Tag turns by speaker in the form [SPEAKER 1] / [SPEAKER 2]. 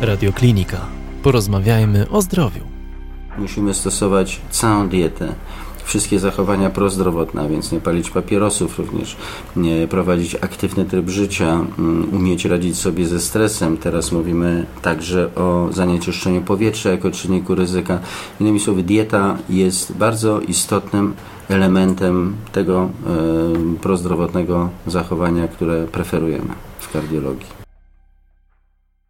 [SPEAKER 1] Radioklinika. Porozmawiajmy o zdrowiu.
[SPEAKER 2] Musimy stosować całą dietę wszystkie zachowania prozdrowotne, a więc nie palić papierosów, również nie prowadzić aktywny tryb życia, mm, umieć radzić sobie ze stresem. Teraz mówimy także o zanieczyszczeniu powietrza jako czynniku ryzyka. Innymi słowy, dieta jest bardzo istotnym elementem tego e, prozdrowotnego zachowania, które preferujemy w kardiologii.